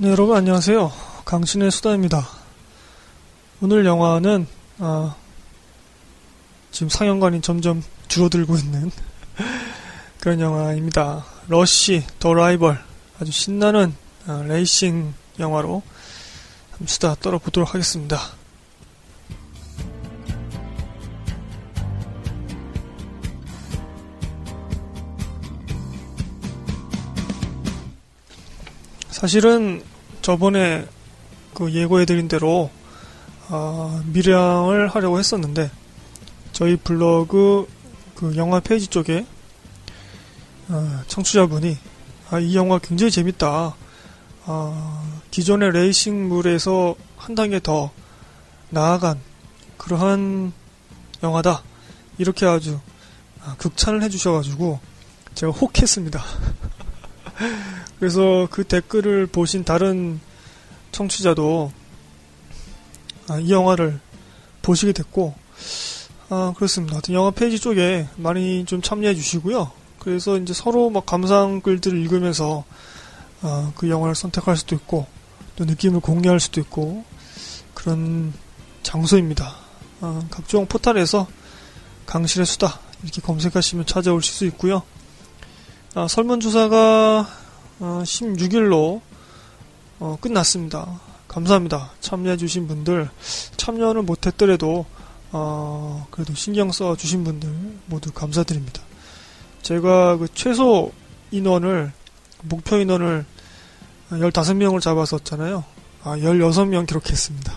네, 여러분 안녕하세요. 강신의 수다입니다. 오늘 영화는 아, 지금 상영관이 점점 줄어들고 있는 그런 영화입니다. 러쉬 더 라이벌 아주 신나는 아, 레이싱 영화로 수다 떨어보도록 하겠습니다. 사실은 저번에 그 예고해드린 대로 어, 미량을 하려고 했었는데 저희 블로그 그 영화 페이지 쪽에 어, 청취자분이 아, 이 영화 굉장히 재밌다. 어, 기존의 레이싱물에서 한 단계 더 나아간 그러한 영화다. 이렇게 아주 아, 극찬을 해주셔가지고 제가 혹했습니다. 그래서 그 댓글을 보신 다른 청취자도 아, 이 영화를 보시게 됐고 아 그렇습니다. 하여튼 영화 페이지 쪽에 많이 좀 참여해 주시고요. 그래서 이제 서로 막 감상 글들을 읽으면서 아, 그 영화를 선택할 수도 있고 또 느낌을 공유할 수도 있고 그런 장소입니다. 아, 각종 포탈에서 강실의 수다 이렇게 검색하시면 찾아오실 수 있고요. 아, 설문조사가 어, 16일로 어, 끝났습니다. 감사합니다. 참여해주신 분들, 참여는 못했더라도, 어, 그래도 신경 써주신 분들 모두 감사드립니다. 제가 그 최소 인원을, 목표 인원을 15명을 잡았었잖아요. 아, 16명 기록했습니다.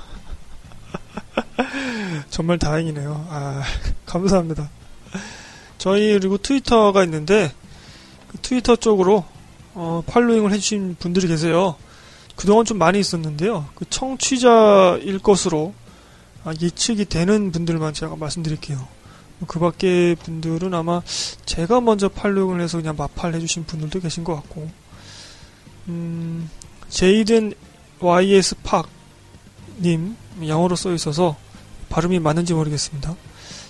정말 다행이네요. 아, 감사합니다. 저희 그리고 트위터가 있는데, 그 트위터 쪽으로 어, 팔로잉을 해주신 분들이 계세요. 그동안 좀 많이 있었는데요. 그 청취자일 것으로 아, 예측이 되는 분들만 제가 말씀드릴게요. 뭐그 밖에 분들은 아마 제가 먼저 팔로잉을 해서 그냥 마팔 해주신 분들도 계신 것 같고, 음, 제이든 YS 팍님, 영어로 써 있어서 발음이 맞는지 모르겠습니다.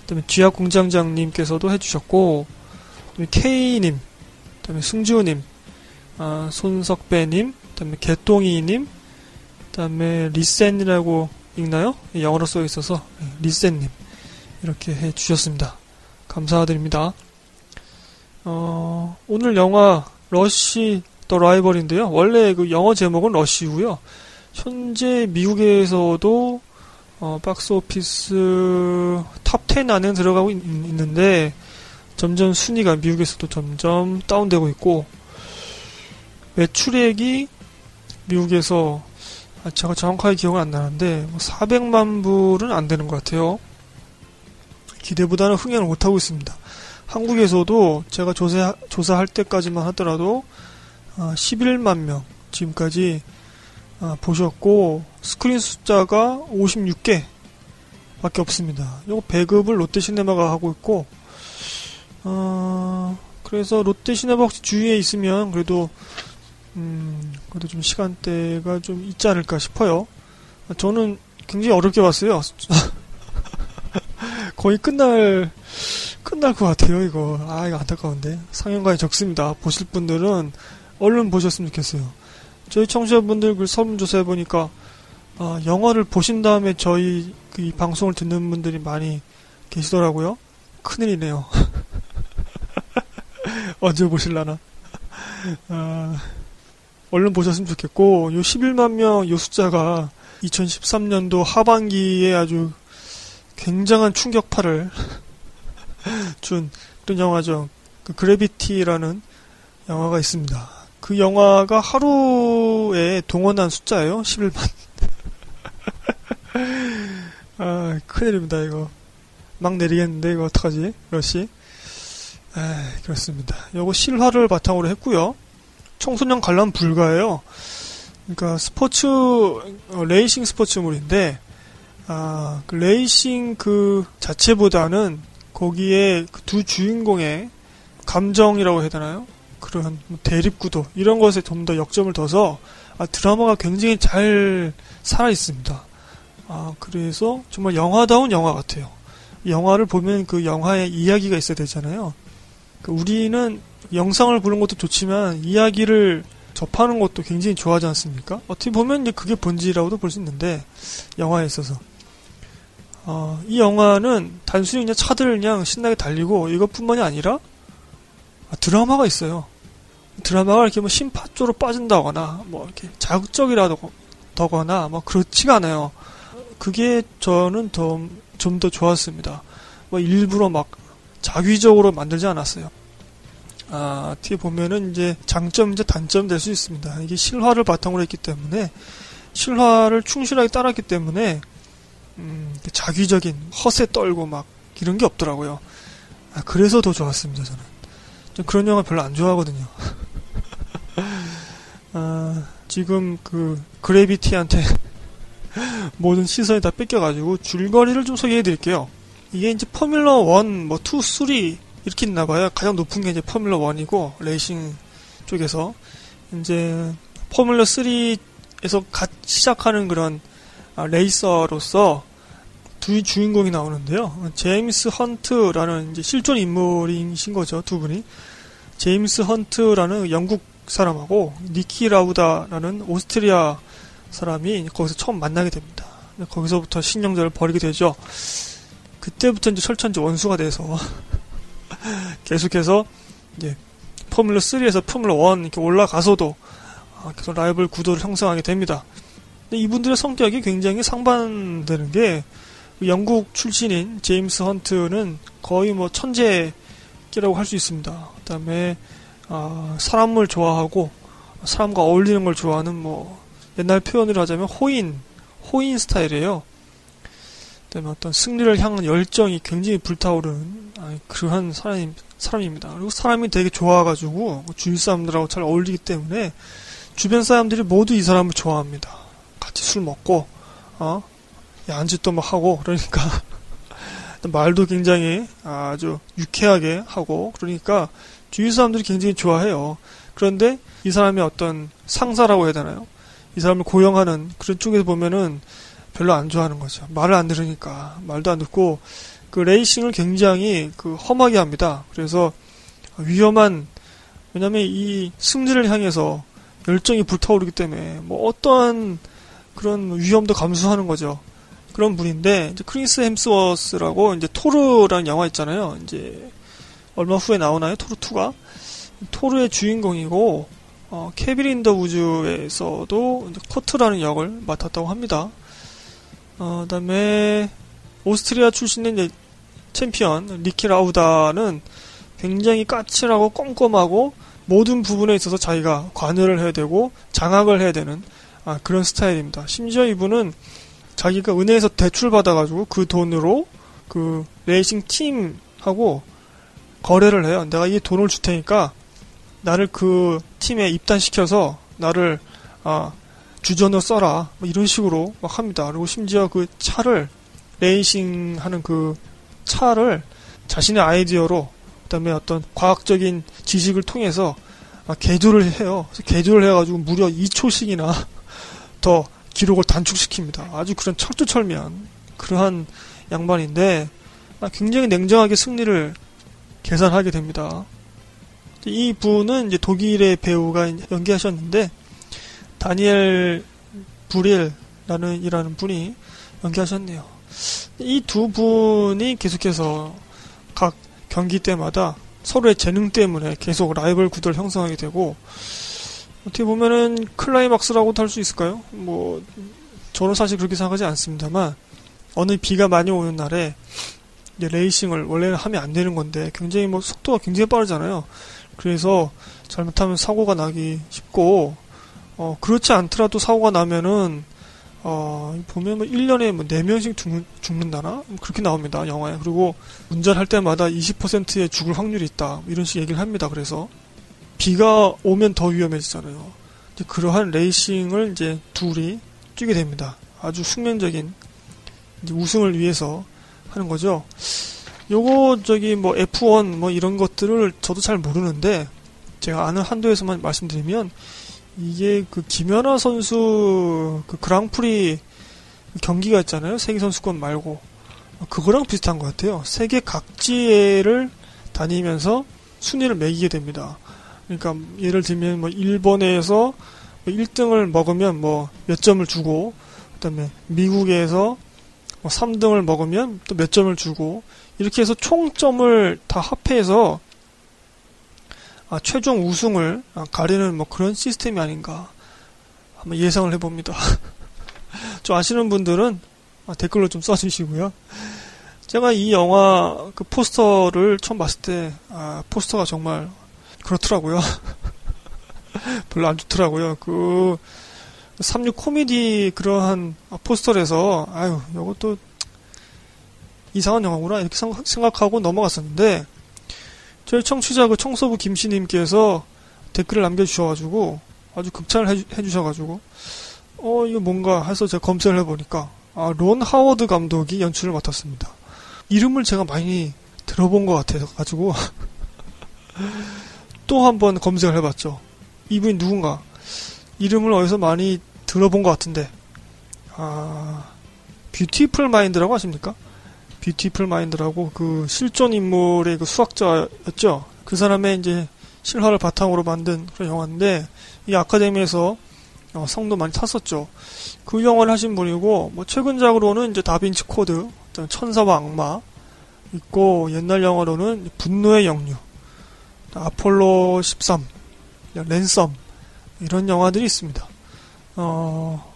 그 다음에 쥐약 공장장님께서도 해주셨고, K님, 그 다음에 승주님, 아, 손석배님, 그 다음에 개똥이님, 그 다음에 리센이라고 읽나요? 영어로 써 있어서 네, 리센님 이렇게 해 주셨습니다. 감사드립니다. 어, 오늘 영화 러시 더 라이벌인데요. 원래 그 영어 제목은 러시고요. 현재 미국에서도 어, 박스 오피스 탑 10 안에 들어가고 있, 있는데 점점 순위가 미국에서도 점점 다운되고 있고 매출액이 미국에서 아, 제가 정확하게 기억은 안 나는데 400만 뭐 불은 안 되는 것 같아요. 기대보다는 흥행을 못하고 있습니다. 한국에서도 제가 조사, 조사할 때까지만 하더라도 11만 아, 명 지금까지 아, 보셨고 스크린 숫자가 56개 밖에 없습니다. 이거 배급을 롯데시네마가 하고 있고 어, 그래서 롯데시네마 혹시 주위에 있으면 그래도 음, 그래도 좀 시간대가 좀 있지 않을까 싶어요. 저는 굉장히 어렵게 봤어요. 거의 끝날, 끝날 것 같아요, 이거. 아, 이거 안타까운데. 상영관이 적습니다. 보실 분들은 얼른 보셨으면 좋겠어요. 저희 청취자분들 그 설문조사 해보니까, 아, 영화를 보신 다음에 저희 그이 방송을 듣는 분들이 많이 계시더라고요. 큰일이네요. 언제 보실라나. 아, 얼른 보셨으면 좋겠고, 요 11만 명 요 숫자가 2013년도 하반기에 아주 굉장한 충격파를 준 그런 영화죠. 그 그래비티라는 영화가 있습니다. 그 영화가 하루에 동원한 숫자예요. 11만. 아, 큰일입니다, 이거. 막 내리겠는데, 이거 어떡하지? 러시? 아, 그렇습니다. 요거 실화를 바탕으로 했고요. 청소년 관람 불가예요. 그러니까 스포츠 어, 레이싱 스포츠물인데 아, 그 레이싱 그 자체보다는 거기에 그 두 주인공의 감정이라고 해야 되나요? 그런 뭐 대립구도 이런 것에 좀 더 역점을 둬서 아, 드라마가 굉장히 잘 살아 있습니다. 아, 그래서 정말 영화다운 영화 같아요. 영화를 보면 그 영화의 이야기가 있어야 되잖아요. 그 우리는 영상을 보는 것도 좋지만 이야기를 접하는 것도 굉장히 좋아하지 않습니까? 어떻게 보면 이제 그게 본질이라고도 볼 수 있는데 영화에 있어서 어, 이 영화는 단순히 그냥 차들을 그냥 신나게 달리고 이것뿐만이 아니라 아, 드라마가 있어요. 드라마가 이렇게 뭐 심파 쪽으로 빠진다거나 뭐 이렇게 자극적이라거나 뭐 그렇지가 않아요. 그게 저는 좀좀 더 좋았습니다. 뭐 일부러 막 자위적으로 만들지 않았어요. 아, 뒤에 보면은 이제 장점 이제 단점 될 수 있습니다. 이게 실화를 바탕으로 했기 때문에 실화를 충실하게 따랐기 때문에 음, 자기적인 허세 떨고 막 이런 게 없더라고요. 아, 그래서 더 좋았습니다, 저는. 좀 그런 영화 별로 안 좋아하거든요. 아, 지금 그 그래비티한테 모든 시선이 다 뺏겨가지고 줄거리를 좀 소개해 드릴게요. 이게 이제 포뮬러 1, 뭐 2, 3 이렇게 있나 봐요. 가장 높은 게 이제 포뮬러 1이고 레이싱 쪽에서 이제 포뮬러 3에서 갓 시작하는 그런 아, 레이서로서 두 주인공이 나오는데요. 제임스 헌트라는 이제 실존 인물이신 거죠. 두 분이. 제임스 헌트라는 영국 사람하고 니키 라우다라는 오스트리아 사람이 거기서 처음 만나게 됩니다. 거기서부터 신경전을 벌이게 되죠. 그때부터 이제 철천지 원수가 돼서 계속해서 이제 포뮬러 3에서 포뮬러 1 이렇게 올라가서도 아, 계속 라이벌 구도를 형성하게 됩니다. 근데 이분들의 성격이 굉장히 상반되는 게 영국 출신인 제임스 헌트는 거의 뭐 천재라고 할 수 있습니다. 그다음에 아, 사람을 좋아하고 사람과 어울리는 걸 좋아하는 뭐 옛날 표현을 하자면 호인 호인 스타일이에요. 그다음에 어떤 승리를 향한 열정이 굉장히 불타오르는 아, 그러한 사람 사람입니다. 그리고 사람이 되게 좋아가지고 뭐 주위 사람들하고 잘 어울리기 때문에 주변 사람들이 모두 이 사람을 좋아합니다. 같이 술 먹고 어 야한짓도 막 하고 그러니까 말도 굉장히 아주 유쾌하게 하고 그러니까 주위 사람들이 굉장히 좋아해요. 그런데 이 사람이 어떤 상사라고 해야 되나요? 이 사람을 고용하는 그런 쪽에서 보면은 별로 안 좋아하는 거죠. 말을 안 들으니까 말도 안 듣고 그 레이싱을 굉장히 그 험하게 합니다. 그래서 위험한 왜냐하면 이 승리를 향해서 열정이 불타오르기 때문에 뭐 어떠한 그런 위험도 감수하는 거죠. 그런 분인데 이제 크리스 헴스워스라고 이제 토르라는 영화 있잖아요. 이제 얼마 후에 나오나요? 토르 2가 토르의 주인공이고 어, 캐빈 인 더 우즈에서도 커트라는 역을 맡았다고 합니다. 어, 그다음에 오스트리아 출신의 이제 챔피언 니키 라우다는 굉장히 까칠하고 꼼꼼하고 모든 부분에 있어서 자기가 관여를 해야 되고 장악을 해야 되는 아, 그런 스타일입니다. 심지어 이분은 자기가 은행에서 대출 받아가지고 그 돈으로 그 레이싱 팀하고 거래를 해요. 내가 이 돈을 줄 테니까 나를 그 팀에 입단시켜서 나를 아, 주전으로 써라. 뭐 이런 식으로 막 합니다. 그리고 심지어 그 차를 레이싱 하는 그 차를 자신의 아이디어로 그다음에 어떤 과학적인 지식을 통해서 아, 개조를 해요. 개조를 해가지고 무려 2초씩이나 더 기록을 단축시킵니다. 아주 그런 철두철미한 그러한 양반인데 아, 굉장히 냉정하게 승리를 계산하게 됩니다. 이 분은 이제 독일의 배우가 연기하셨는데 다니엘 브릴라는 이라는 분이 연기하셨네요. 이 두 분이 계속해서 각 경기 때마다 서로의 재능 때문에 계속 라이벌 구도를 형성하게 되고 어떻게 보면은 클라이막스라고도 할 수 있을까요? 뭐 저는 사실 그렇게 생각하지 않습니다만 어느 비가 많이 오는 날에 레이싱을 원래는 하면 안 되는 건데 굉장히 뭐 속도가 굉장히 빠르잖아요. 그래서 잘못하면 사고가 나기 쉽고 어 그렇지 않더라도 사고가 나면은 어 보면 뭐 1년에 뭐 4명씩 죽는, 죽는다나 뭐 그렇게 나옵니다 영화에 그리고 운전할 때마다 20%의 죽을 확률이 있다 이런 식 얘기를 합니다 그래서 비가 오면 더 위험해지잖아요. 그러한 레이싱을 이제 둘이 뛰게 됩니다. 아주 숙명적인 우승을 위해서 하는 거죠. 요거 저기 뭐 F1 뭐 이런 것들을 저도 잘 모르는데 제가 아는 한도에서만 말씀드리면 이게 그 김연아 선수 그 그랑프리 경기가 있잖아요. 세계 선수권 말고 그거랑 비슷한 것 같아요. 세계 각지를 다니면서 순위를 매기게 됩니다. 그러니까 예를 들면 뭐 일본에서 1등을 뭐 먹으면 뭐 몇 점을 주고 그다음에 미국에서 뭐 3등을 먹으면 또 몇 점을 주고 이렇게 해서 총점을 다 합해서 아, 최종 우승을 아, 가리는 뭐 그런 시스템이 아닌가 한번 예상을 해봅니다. 좀 아시는 분들은 아, 댓글로 좀 써주시고요. 제가 이 영화 그 포스터를 처음 봤을 때 아, 포스터가 정말 그렇더라고요. 별로 안 좋더라고요. 그, 36 코미디 그러한 포스터에서, 아유, 이것도 이상한 영화구나, 이렇게 생각하고 넘어갔었는데, 저희 청취자 그 청소부 김씨님께서 댓글을 남겨주셔가지고, 아주 극찬을 해 주, 셔가지고 어, 이거 뭔가 해서 제가 검색을 해보니까, 아, 론 하워드 감독이 연출을 맡았습니다. 이름을 제가 많이 들어본 것 같아가지고, 또 한번 검색을 해봤죠. 이분이 누군가 이름을 어디서 많이 들어본 것 같은데 아 뷰티풀 마인드라고 아십니까? 뷰티풀 마인드라고 그 실존 인물의 그 수학자였죠. 그 사람의 이제 실화를 바탕으로 만든 그런 영화인데 이 아카데미에서 어, 상도 많이 탔었죠. 그 영화를 하신 분이고 뭐 최근작으로는 이제 다빈치 코드, 천사와 악마 있고 옛날 영화로는 분노의 역류, 아폴로 13, 랜섬 이런 영화들이 있습니다. 어,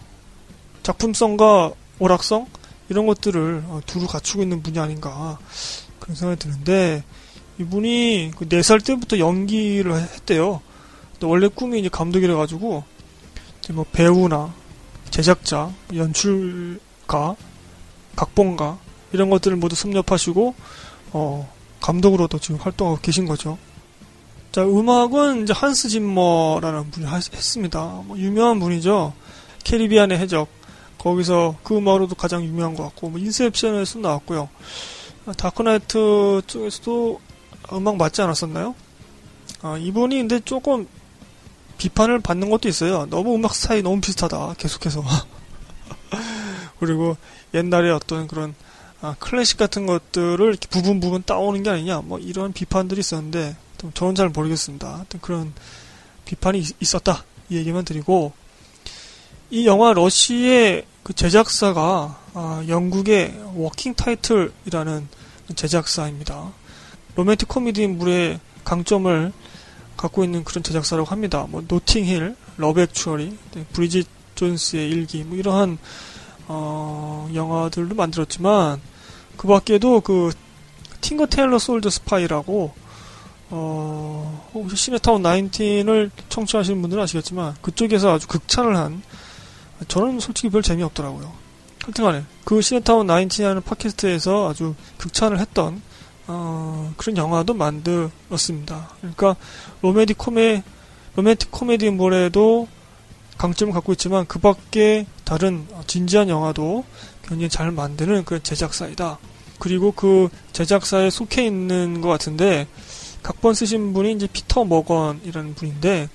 작품성과 오락성 이런 것들을 어, 두루 갖추고 있는 분이 아닌가 그런 생각이 드는데 이분이 그 4살 때부터 연기를 했대요. 원래 꿈이 이제 감독이라 가지고 뭐 배우나 제작자, 연출가, 각본가 이런 것들을 모두 섭렵하시고 어, 감독으로도 지금 활동하고 계신 거죠. 자, 음악은 이제 한스 짐머라는 분이 했습니다. 뭐 유명한 분이죠. 캐리비안의 해적. 거기서 그 음악으로도 가장 유명한 것 같고, 뭐 인셉션에서 나왔고요. 다크나이트 쪽에서도 음악 맡지 않았었나요? 아, 이분이 근데 조금 비판을 받는 것도 있어요. 너무 음악 스타일이 너무 비슷하다. 계속해서. 그리고 옛날에 어떤 그런 아, 클래식 같은 것들을 부분 부분 따오는 게 아니냐. 뭐 이런 비판들이 있었는데 저는 잘 모르겠습니다. 하여튼 그런 비판이 있었다. 이 얘기만 드리고, 이 영화 러시의 그 제작사가 아, 영국의 워킹 타이틀이라는 제작사입니다. 로맨틱 코미디 물의 강점을 갖고 있는 그런 제작사라고 합니다. 뭐 노팅힐, 러브 액츄얼리, 네, 브리짓 존스의 일기, 뭐 이러한 어, 영화들도 만들었지만 그 밖에도 그 팅커 테일러 솔저 스파이라고 어, 혹시 시네타운 19을 청취하시는 분들은 아시겠지만 그쪽에서 아주 극찬을 한 저는 솔직히 별 재미없더라고요. 하여튼간에 그 시네타운 19이라는 팟캐스트에서 아주 극찬을 했던 어, 그런 영화도 만들었습니다. 그러니까 로맨틱 코메 로맨틱 코미디물에도 강점을 갖고 있지만 그 밖에 다른 진지한 영화도 굉장히 잘 만드는 그런 제작사이다. 그리고 그 제작사에 속해 있는 것 같은데 각본 쓰신 분이 이제 피터 머건이라는 분인데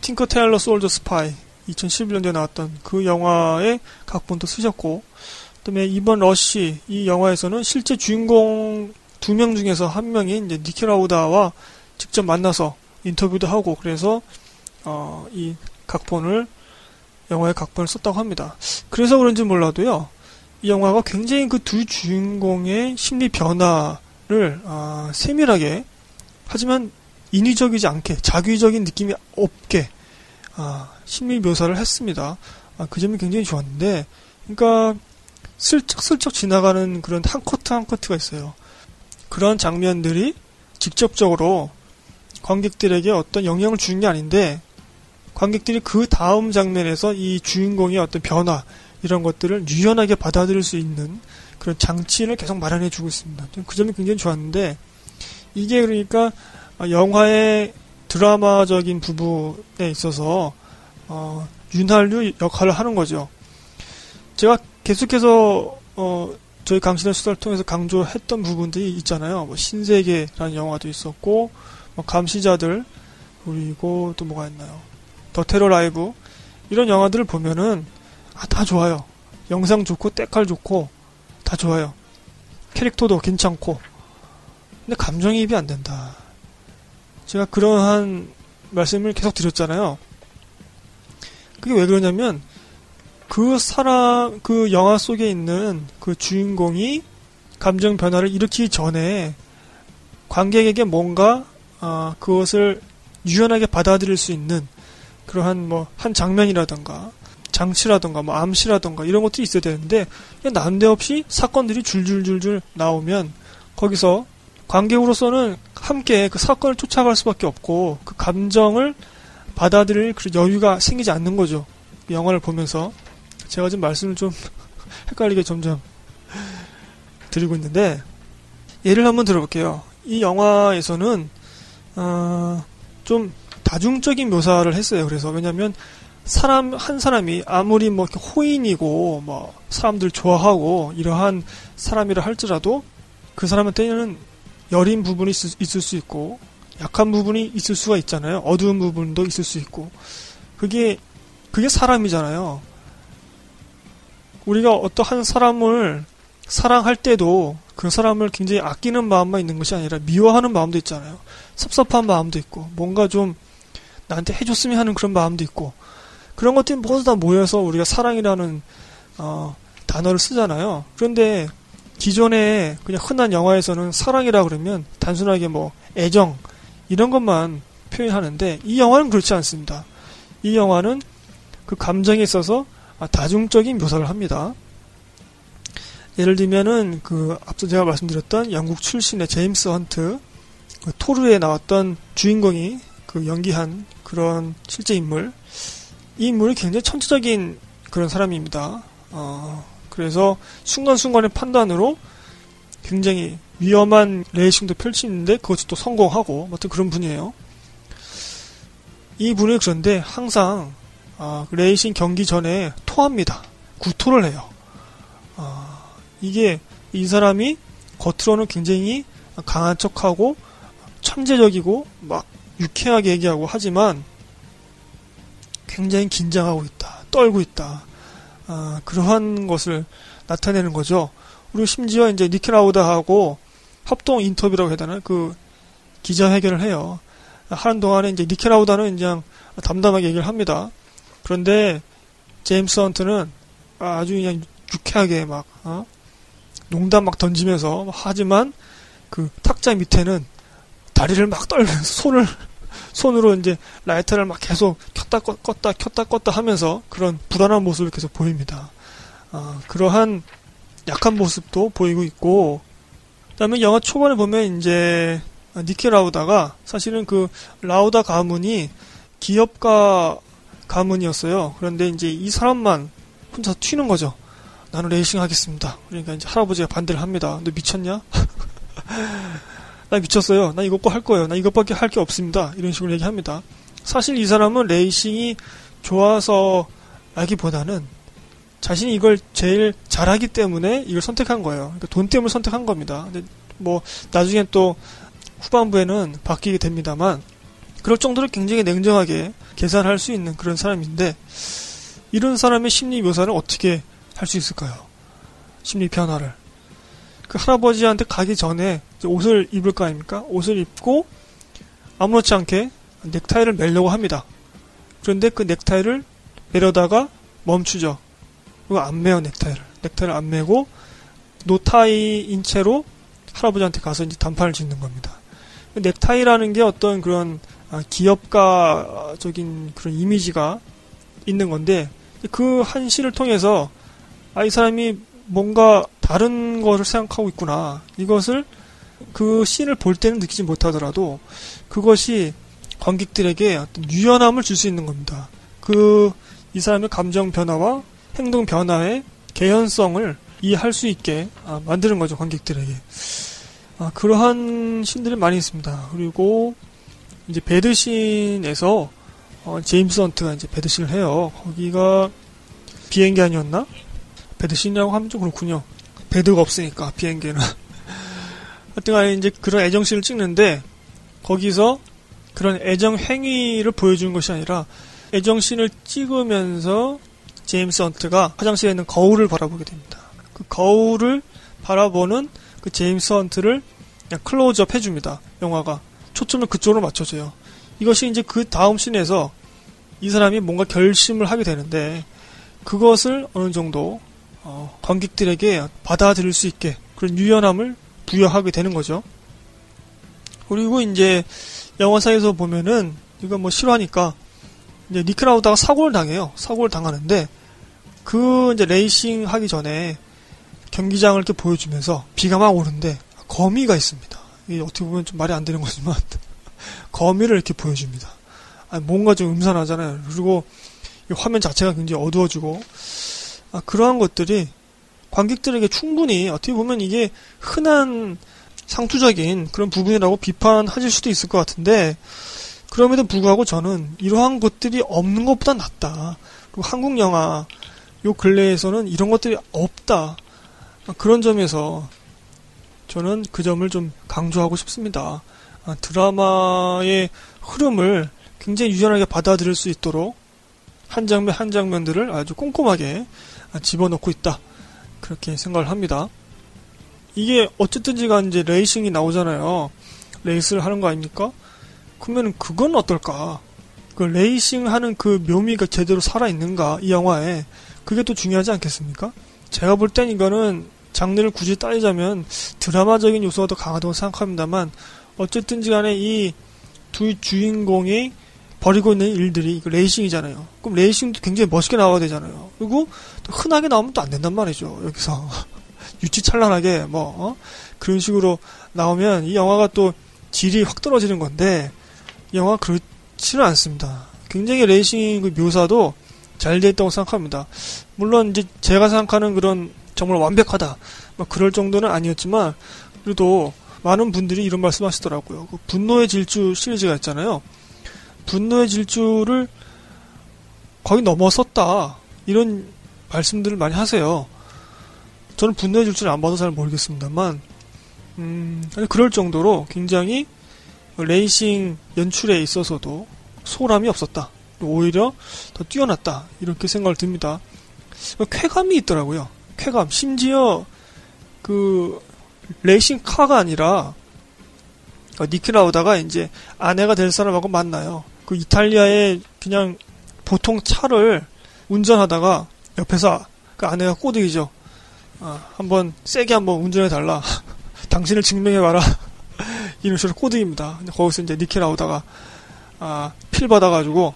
팅커 테일러 솔저 스파이 2011년도에 나왔던 그 영화의 각본도 쓰셨고 그다음에 이번 러시 이 영화에서는 실제 주인공 두 명 중에서 한 명이 이제 니키라우다와 직접 만나서 인터뷰도 하고 그래서 어, 이 각본을 영화의 각본을 썼다고 합니다. 그래서 그런지 몰라도요. 이 영화가 굉장히 그 두 주인공의 심리 변화를 아, 세밀하게 하지만 인위적이지 않게 자기적인 느낌이 없게 아, 심리 묘사를 했습니다. 아, 그 점이 굉장히 좋았는데, 그러니까 슬쩍슬쩍 지나가는 그런 한 커트 한 커트가 있어요. 그런 장면들이 직접적으로 관객들에게 어떤 영향을 주는 게 아닌데, 관객들이 그 다음 장면에서 이 주인공의 어떤 변화, 이런 것들을 유연하게 받아들일 수 있는 그런 장치를 계속 마련해 주고 있습니다. 그 점이 굉장히 좋았는데, 이게 그러니까 영화의 드라마적인 부분에 있어서 어, 윤활유 역할을 하는 거죠. 제가 계속해서 어, 저희 강신의 수다를 통해서 강조했던 부분들이 있잖아요. 뭐 신세계라는 영화도 있었고, 뭐 감시자들 그리고 또 뭐가 있나요? 더 테러 라이브 이런 영화들을 보면은 아, 다 좋아요. 영상 좋고 때깔 좋고 다 좋아요. 캐릭터도 괜찮고 근데 감정이입이 안 된다. 제가 그러한 말씀을 계속 드렸잖아요. 그게 왜 그러냐면 그 사람 그 영화 속에 있는 그 주인공이 감정 변화를 일으키기 전에 관객에게 뭔가 아, 그것을 유연하게 받아들일 수 있는 그러한 뭐 한 장면이라던가 장치라던가 뭐 암시라던가 이런 것들이 있어야 되는데 난데없이 사건들이 줄줄줄줄 나오면 거기서 관객으로서는 함께 그 사건을 쫓아갈 수밖에 없고 그 감정을 받아들일 그 여유가 생기지 않는 거죠. 영화를 보면서 제가 지금 말씀을 좀 헷갈리게 점점 드리고 있는데 예를 한번 들어볼게요. 이 영화에서는 어, 좀 다중적인 묘사를 했어요. 그래서 왜냐하면 사람 한 사람이 아무리 뭐 호인이고 뭐 사람들 좋아하고 이러한 사람이라 할지라도 그 사람한테는 여린 부분이 있을, 수 있고 약한 부분이 있을 수가 있잖아요. 어두운 부분도 있을 수 있고 그게 그게 사람이잖아요. 우리가 어떠한 사람을 사랑할 때도 그 사람을 굉장히 아끼는 마음만 있는 것이 아니라 미워하는 마음도 있잖아요. 섭섭한 마음도 있고 뭔가 좀 나한테 해줬으면 하는 그런 마음도 있고 그런 것들이 모두 다 모여서 우리가 사랑이라는 어, 단어를 쓰잖아요. 그런데 기존에 그냥 흔한 영화에서는 사랑이라 그러면 단순하게 뭐 애정 이런 것만 표현하는데 이 영화는 그렇지 않습니다. 이 영화는 그 감정에 있어서 다중적인 묘사를 합니다. 예를 들면은 그 앞서 제가 말씀드렸던 영국 출신의 제임스 헌트 그 토르에 나왔던 주인공이 그 연기한 그런 실제 인물 이 인물이 굉장히 천재적인 그런 사람입니다. 어, 그래서 순간순간의 판단으로 굉장히 위험한 레이싱도 펼치는데 그것이 또 성공하고 어떤 그런 분이에요. 이 분이 그런데 항상 어, 레이싱 경기 전에 토합니다. 구토를 해요. 어, 이게 이 사람이 겉으로는 굉장히 강한 척하고 천재적이고 막 유쾌하게 얘기하고 하지만 굉장히 긴장하고 있다, 떨고 있다. 아, 그러한 것을 나타내는 거죠. 그리고 심지어 이제 니케라우다하고 협동 인터뷰라고 해야 되나 그 기자회견을 해요. 하는 동안에 이제 니케라우다는 그냥 담담하게 얘기를 합니다. 그런데 제임스 헌트는 아주 그냥 유쾌하게 막 어? 농담 막 던지면서 하지만 그 탁자 밑에는 다리를 막 떨면서 손을 손으로 이제 라이터를 막 계속 켰다 껐다 켰다 껐다 하면서 그런 불안한 모습을 계속 보입니다. 어, 그러한 약한 모습도 보이고 있고 그다음에 영화 초반에 보면 이제 니키 라우다가 사실은 그 라우다 가문이 기업가 가문이었어요. 그런데 이제 이 사람만 혼자 튀는 거죠. 나는 레이싱 하겠습니다. 그러니까 이제 할아버지가 반대를 합니다. 너 미쳤냐? 나 미쳤어요. 나 이거 꼭 할 거예요. 나 이것밖에 할 게 없습니다. 이런 식으로 얘기합니다. 사실 이 사람은 레이싱이 좋아서 라기보다는 자신이 이걸 제일 잘하기 때문에 이걸 선택한 거예요. 그러니까 돈 때문에 선택한 겁니다. 근데 뭐 나중에 또 후반부에는 바뀌게 됩니다만 그럴 정도로 굉장히 냉정하게 계산할 수 있는 그런 사람인데 이런 사람의 심리 묘사를 어떻게 할 수 있을까요? 심리 변화를. 그 할아버지한테 가기 전에 옷을 입을 거 아닙니까? 옷을 입고 아무렇지 않게 넥타이를 매려고 합니다. 그런데 그 넥타이를 매려다가 멈추죠. 그리고 안 매요, 넥타이를. 넥타이를 안 매고 노타이인 채로 할아버지한테 가서 이제 단판을 짓는 겁니다. 넥타이라는 게 어떤 그런 아, 기업가적인 그런 이미지가 있는 건데 그 한 시를 통해서 아, 이 사람이 뭔가 다른 것을 생각하고 있구나. 이것을 그 씬을 볼 때는 느끼지 못하더라도 그것이 관객들에게 어떤 유연함을 줄 수 있는 겁니다. 그, 이 사람의 감정 변화와 행동 변화의 개연성을 이해할 수 있게 아, 만드는 거죠, 관객들에게. 아, 그러한 신들이 많이 있습니다. 그리고 이제 배드신에서 어, 제임스 헌트가 이제 배드신을 해요. 거기가 비행기 아니었나? 배드 신이라고 하면 좀 그렇군요. 배드가 없으니까 비행기는. 하여튼간에 이제 그런 애정씬을 찍는데 거기서 그런 애정 행위를 보여주는 것이 아니라 애정씬을 찍으면서 제임스 헌트가 화장실에 있는 거울을 바라보게 됩니다. 그 거울을 바라보는 그 제임스 헌트를 그냥 클로즈업 해줍니다. 영화가 초점을 그쪽으로 맞춰줘요. 이것이 이제 그 다음 씬에서 이 사람이 뭔가 결심을 하게 되는데 그것을 어느 정도 어, 관객들에게 받아들일 수 있게 그런 유연함을 부여하게 되는 거죠. 그리고 이제 영화사에서 보면은 이거 뭐 싫어하니까 이제 니크라우다가 사고를 당해요. 사고를 당하는데 그 이제 레이싱 하기 전에 경기장을 이렇게 보여주면서 비가 막 오는데 거미가 있습니다. 이게 어떻게 보면 좀 말이 안 되는 거지만 거미를 이렇게 보여줍니다. 아니, 뭔가 좀 음산하잖아요. 그리고 화면 자체가 굉장히 어두워지고 아, 그러한 것들이 관객들에게 충분히 어떻게 보면 이게 흔한 상투적인 그런 부분이라고 비판하실 수도 있을 것 같은데 그럼에도 불구하고 저는 이러한 것들이 없는 것보다 낫다. 그리고 한국 영화 요 근래에서는 이런 것들이 없다. 그런 점에서 저는 그 점을 좀 강조하고 싶습니다. 아, 드라마의 흐름을 굉장히 유연하게 받아들일 수 있도록 한 장면 한 장면들을 아주 꼼꼼하게 집어넣고 있다. 그렇게 생각을 합니다. 이게 어쨌든지 간 이제 레이싱이 나오잖아요. 레이스를 하는 거 아닙니까? 그러면 그건 어떨까? 그 레이싱 하는 그 묘미가 제대로 살아있는가, 이 영화에. 그게 또 중요하지 않겠습니까? 제가 볼 땐 이거는 장르를 굳이 따지자면 드라마적인 요소가 더 강하다고 생각합니다만, 어쨌든지 간에 이 두 주인공이 벌이고 있는 일들이 레이싱이잖아요. 그럼 레이싱도 굉장히 멋있게 나와야 되잖아요. 그리고 흔하게 나오면 또 안 된단 말이죠. 여기서. 유치찬란하게 뭐 어? 그런 식으로 나오면 이 영화가 또 질이 확 떨어지는 건데 이 영화 그렇지는 않습니다. 굉장히 레이싱 그 묘사도 잘돼 있다고 생각합니다. 물론 이제 제가 생각하는 그런 정말 완벽하다 뭐 그럴 정도는 아니었지만 그래도 많은 분들이 이런 말씀하시더라고요. 그 분노의 질주 시리즈가 있잖아요. 분노의 질주를 거의 넘어섰다 이런 말씀들을 많이 하세요. 저는 분노의 질주를 안 봐서 잘 모르겠습니다만, 음, 그럴 정도로 굉장히 레이싱 연출에 있어서도 소람이 없었다. 오히려 더 뛰어났다. 이렇게 생각을 듭니다. 쾌감이 있더라고요. 쾌감. 심지어 그 레이싱 카가 아니라 니키 라우다가 이제 아내가 될 사람하고 만나요. 그 이탈리아의 그냥 보통 차를 운전하다가 옆에서 그 아내가 꼬드기죠. 아, 한번 세게 한번 운전해 달라. 당신을 증명해 봐라. 이런 식으로 코드입니다. 거기서 이제 니켈 나오다가 아, 필 받아가지고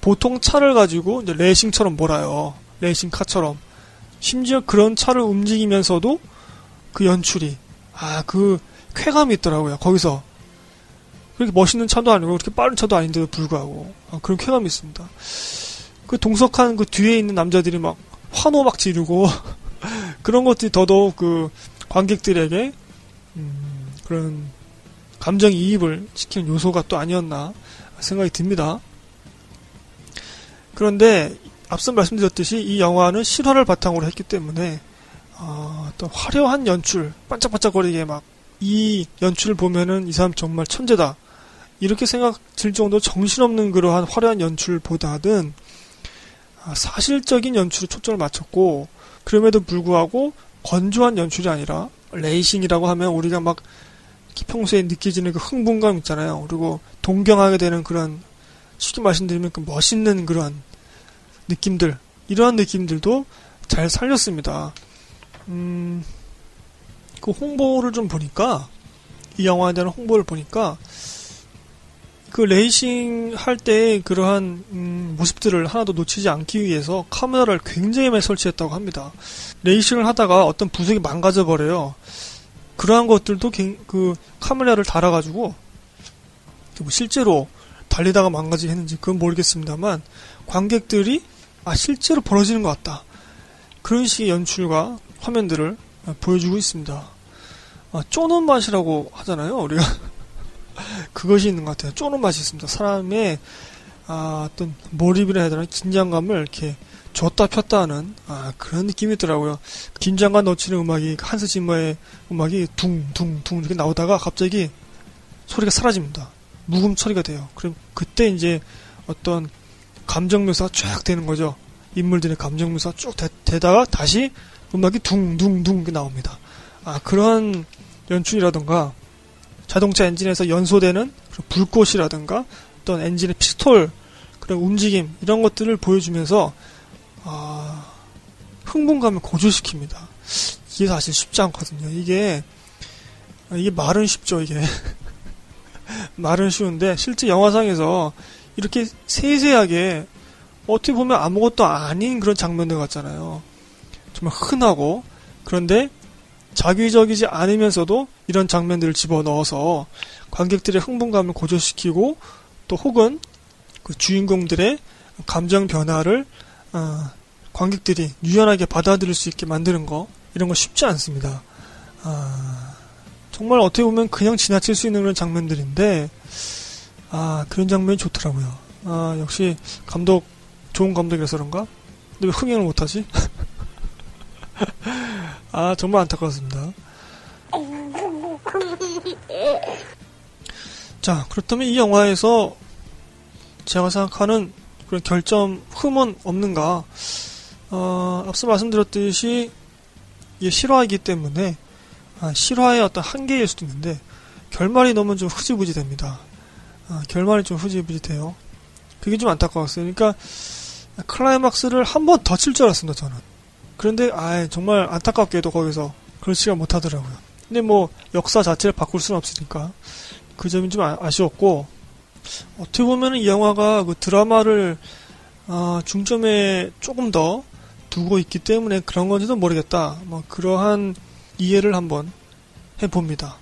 보통 차를 가지고 이제 레이싱처럼 몰아요. 레이싱 카처럼. 심지어 그런 차를 움직이면서도 그 연출이 아 그 쾌감이 있더라고요. 거기서 그렇게 멋있는 차도 아니고 그렇게 빠른 차도 아닌데도 불구하고 아, 그런 쾌감이 있습니다. 그 동석한 그 뒤에 있는 남자들이 막 환호 막 지르고 그런 것들이 더더욱 그 관객들에게 음, 그런 감정 이입을 시키는 요소가 또 아니었나 생각이 듭니다. 그런데 앞서 말씀드렸듯이 이 영화는 실화를 바탕으로 했기 때문에 어, 떤 화려한 연출, 반짝반짝거리게 막 이 연출을 보면은 이 사람 정말 천재다. 이렇게 생각 들 정도 정신없는 그러한 화려한 연출보다는 아, 사실적인 연출에 초점을 맞췄고 그럼에도 불구하고 건조한 연출이 아니라 레이싱이라고 하면 우리가 막 평소에 느껴지는 그 흥분감 있잖아요. 그리고 동경하게 되는 그런 쉽게 말씀드리면 그 멋있는 그런 느낌들 이러한 느낌들도 잘 살렸습니다. 음, 그 홍보를 좀 보니까 이 영화에 대한 홍보를 보니까 그 레이싱 할 때 그러한 음, 모습들을 하나도 놓치지 않기 위해서 카메라를 굉장히 많이 설치했다고 합니다. 레이싱을 하다가 어떤 부속이 망가져 버려요. 그러한 것들도 그 카메라를 달아가지고 뭐 실제로 달리다가 망가지게 했는지 그건 모르겠습니다만 관객들이 아 실제로 벌어지는 것 같다. 그런 식의 연출과 화면들을 보여주고 있습니다. 아, 쪼는 맛이라고 하잖아요, 우리가. 그것이 있는 것 같아요. 쪼는 맛이 있습니다. 사람의 아, 어떤 몰입이라 해야 되나 긴장감을 이렇게 줬다 폈다 하는 아, 그런 느낌이 있더라고요. 긴장감 넣치는 음악이 한스 짐머의 음악이 둥둥둥 이렇게 나오다가 갑자기 소리가 사라집니다. 묵음 처리가 돼요. 그럼 그때 이제 어떤 감정 묘사가 쫙 되는 거죠. 인물들의 감정 묘사가 쭉 되, 다가 다시 음악이 둥둥둥 나옵니다. 아 그런 연출이라던가 자동차 엔진에서 연소되는 불꽃이라든가 어떤 엔진의 피스톨 그런 움직임 이런 것들을 보여주면서 아, 흥분감을 고조시킵니다. 이게 사실 쉽지 않거든요. 이게 이게 말은 쉽죠. 이게 말은 쉬운데 실제 영화상에서 이렇게 세세하게 어떻게 보면 아무것도 아닌 그런 장면들 같잖아요. 정말 흔하고 그런데 자기적이지 않으면서도 이런 장면들을 집어넣어서 관객들의 흥분감을 고조시키고 또 혹은 그 주인공들의 감정 변화를 어, 관객들이 유연하게 받아들일 수 있게 만드는 거 이런 거 쉽지 않습니다. 아, 정말 어떻게 보면 그냥 지나칠 수 있는 그런 장면들인데 아 그런 장면이 좋더라고요. 아 역시 감독 좋은 감독이라서 그런가? 근데 왜 흥행을 못하지? 아 정말 안타깝습니다. 자 그렇다면 이 영화에서 제가 생각하는 그런 결점 흠은 없는가? 어, 앞서 말씀드렸듯이 이게 실화이기 때문에 아, 실화의 어떤 한계일 수도 있는데 결말이 너무 좀 흐지부지 됩니다. 아, 결말이 좀 흐지부지 돼요. 그게 좀 안타까웠어요. 그러니까 클라이막스를 한 번 더 칠 줄 알았습니다, 저는. 그런데 아 정말 안타깝게도 거기서 그렇지가 못하더라고요. 근데 뭐 역사 자체를 바꿀 수는 없으니까 그 점이 좀 아, 쉬웠고 어떻게 보면 이 영화가 그 드라마를 어, 중점에 조금 더 두고 있기 때문에 그런 건지도 모르겠다. 뭐 그러한 이해를 한번 해봅니다.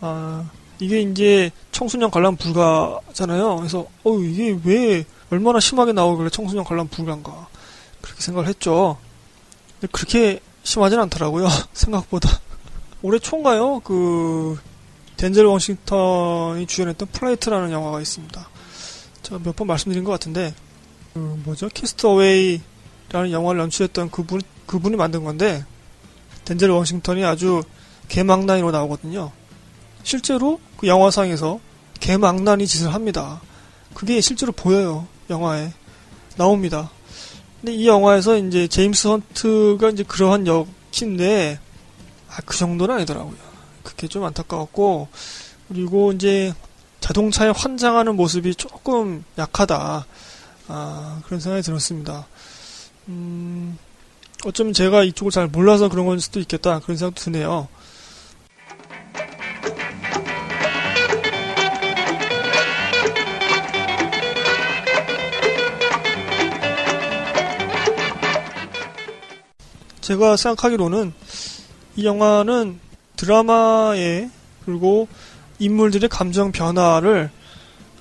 아, 이게 이제 청소년 관람 불가잖아요. 그래서 어 이게 왜 얼마나 심하게 나오길래 청소년 관람 불가인가 그렇게 생각을 했죠. 그렇게 심하진 않더라고요. 생각보다. 올해 초인가요? 그 덴젤 워싱턴이 주연했던 플라이트라는 영화가 있습니다. 제가 몇 번 말씀드린 것 같은데 그 뭐죠? 캐스트어웨이라는 영화를 연출했던 그분 그분이 만든 건데 덴젤 워싱턴이 아주 개망나니로 나오거든요. 실제로 그 영화상에서 개망나니 짓을 합니다. 그게 실제로 보여요. 영화에. 나옵니다. 근데 이 영화에서 이제 제임스 헌트가 이제 그러한 역인데, 아, 그 정도는 아니더라고요. 그게 좀 안타까웠고, 그리고 이제 자동차에 환장하는 모습이 조금 약하다. 아, 그런 생각이 들었습니다. 음, 어쩌면 제가 이쪽을 잘 몰라서 그런 걸 수도 있겠다. 그런 생각도 드네요. 제가 생각하기로는 이 영화는 드라마의 그리고 인물들의 감정 변화를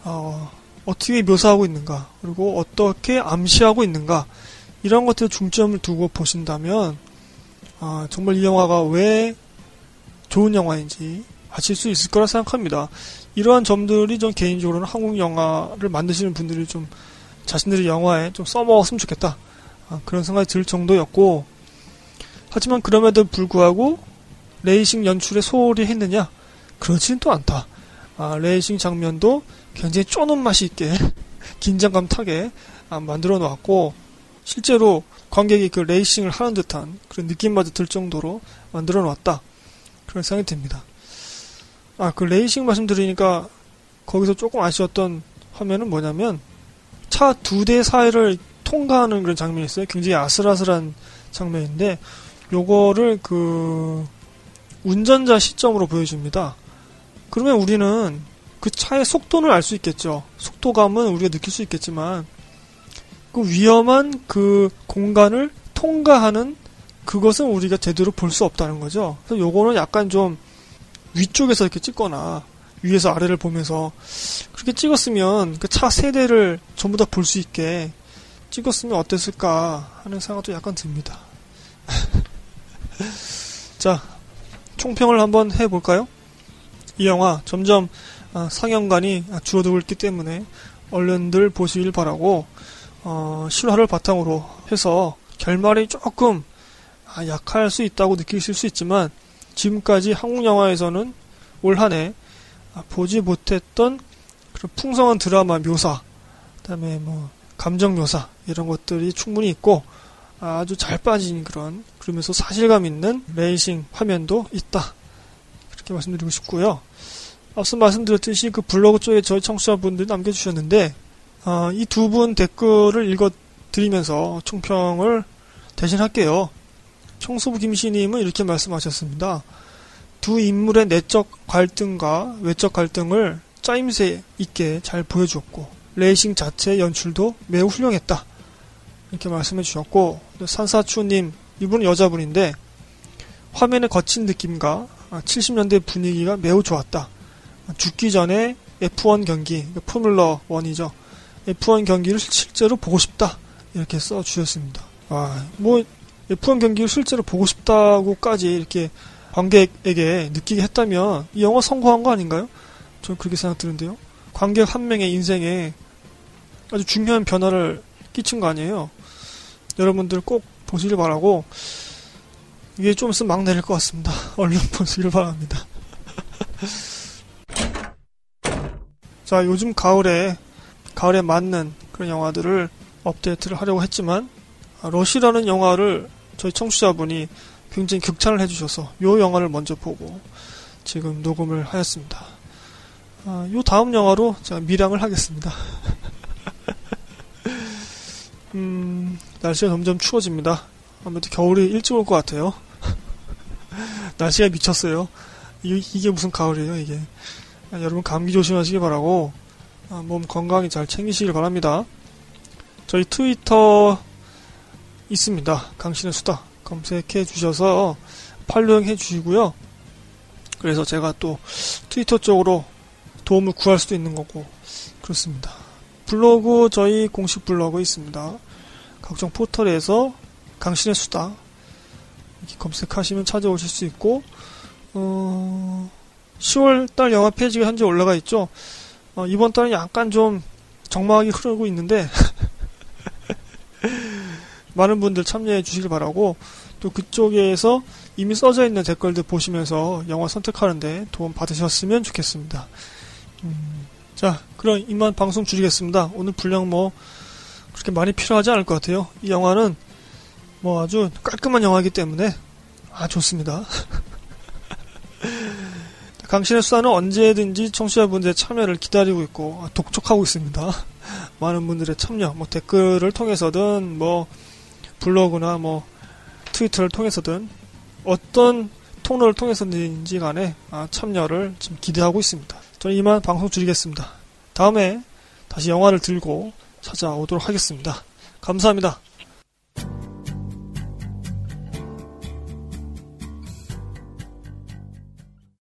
어, 떻게 묘사하고 있는가 그리고 어떻게 암시하고 있는가 이런 것들에 중점을 두고 보신다면 아, 정말 이 영화가 왜 좋은 영화인지 아실 수 있을 거라 생각합니다. 이러한 점들이 전 개인적으로는 한국 영화를 만드시는 분들이 좀 자신들의 영화에 좀 써먹었으면 좋겠다. 아, 그런 생각이 들 정도였고 하지만 그럼에도 불구하고 레이싱 연출에 소홀히 했느냐? 그렇지는 또 않다. 아, 레이싱 장면도 굉장히 쪼는 맛이 있게 긴장감 타게 아, 만들어 놓았고 실제로 관객이 그 레이싱을 하는 듯한 그런 느낌마저 들 정도로 만들어 놓았다. 그런 생각이 듭니다. 아, 그 레이싱 말씀드리니까 거기서 조금 아쉬웠던 화면은 뭐냐면 차 두 대 사이를 통과하는 그런 장면이 있어요. 굉장히 아슬아슬한 장면인데 요거를 그 운전자 시점으로 보여줍니다. 그러면 우리는 그 차의 속도를 알수 있겠죠. 속도감은 우리가 느낄 수 있겠지만 그 위험한 그 공간을 통과하는 그것은 우리가 제대로 볼 수 없다는 거죠. 그래서 요거는 약간 좀 위쪽에서 이렇게 찍거나 위에서 아래를 보면서 그렇게 찍었으면 그 차 세대를 전부 다 볼 수 있게 찍었으면 어땠을까 하는 생각도 약간 듭니다. 자, 총평을 한번 해볼까요? 이 영화 점점 아, 상영관이 줄어들고 있기 때문에 얼른들 보시길 바라고 어, 실화를 바탕으로 해서 결말이 조금 아, 약할 수 있다고 느끼실 수 있지만 지금까지 한국 영화에서는 올 한해 아, 보지 못했던 그런 풍성한 드라마 묘사, 그다음에 뭐 감정 묘사 이런 것들이 충분히 있고 아주 잘 빠진 그런 그러면서 사실감 있는 레이싱 화면도 있다. 그렇게 말씀드리고 싶고요. 앞서 말씀드렸듯이 그 블로그 쪽에 저희 청취자분들이 남겨주셨는데 어, 이두 분 댓글을 읽어드리면서 총평을 대신할게요. 청소부 김씨님은 이렇게 말씀하셨습니다. 두 인물의 내적 갈등과 외적 갈등을 짜임새 있게 잘 보여주었고 레이싱 자체 연출도 매우 훌륭했다. 이렇게 말씀해 주셨고 산사추님 이분은 여자분인데 화면의 거친 느낌과 70년대 분위기가 매우 좋았다. 죽기 전에 F1 경기, 포뮬러 1이죠. F1 경기를 실제로 보고 싶다. 이렇게 써 주셨습니다. 아, 뭐 F1 경기를 실제로 보고 싶다고까지 이렇게 관객에게 느끼게 했다면 이 영화 성공한 거 아닌가요? 저는 그렇게 생각드는데요. 관객 한 명의 인생에 아주 중요한 변화를 끼친 거 아니에요. 여러분들 꼭 보시길 바라고 이게 좀 있으면 막 내릴 것 같습니다. 얼른 보시길 바랍니다. 자, 요즘 가을에 가을에 맞는 그런 영화들을 업데이트를 하려고 했지만 아, 러시라는 영화를 저희 청취자분이 굉장히 극찬을 해주셔서 요 영화를 먼저 보고 지금 녹음을 하였습니다. 아, 요 다음 영화로 제가 미량을 하겠습니다. 음, 날씨가 점점 추워집니다. 아무래도 겨울이 일찍 올 것 같아요. 날씨가 미쳤어요. 이, 이게 무슨 가을이에요, 이게. 아, 여러분 감기 조심하시기 바라고 아, 몸 건강히 잘 챙기시길 바랍니다. 저희 트위터 있습니다. 강신의 수다 검색해 주셔서 팔로잉 해 주시고요. 그래서 제가 또 트위터 쪽으로 도움을 구할 수도 있는 거고 그렇습니다. 블로그 저희 공식 블로그 있습니다. 각종 포털에서 강신의 수다 이렇게 검색하시면 찾아오실 수 있고 어, 10월 달 영화 페이지가 현재 올라가 있죠. 어, 이번 달은 약간 좀 적막하게 흐르고 있는데 많은 분들 참여해 주시길 바라고 또 그쪽에서 이미 써져 있는 댓글들 보시면서 영화 선택하는데 도움 받으셨으면 좋겠습니다. 음, 자, 그럼 이만 방송 줄이겠습니다. 오늘 분량 뭐 그렇게 많이 필요하지 않을 것 같아요. 이 영화는 뭐 아주 깔끔한 영화이기 때문에 아 좋습니다. 강신의 수다는 언제든지 청취자분들의 참여를 기다리고 있고 독촉하고 있습니다. 많은 분들의 참여, 뭐 댓글을 통해서든 뭐 블로그나 뭐 트위터를 통해서든 어떤 통로를 통해서든지 간에 아, 참여를 지금 기대하고 있습니다. 저는 이만 방송 줄이겠습니다. 다음에 다시 영화를 들고 찾아오도록 하겠습니다. 감사합니다.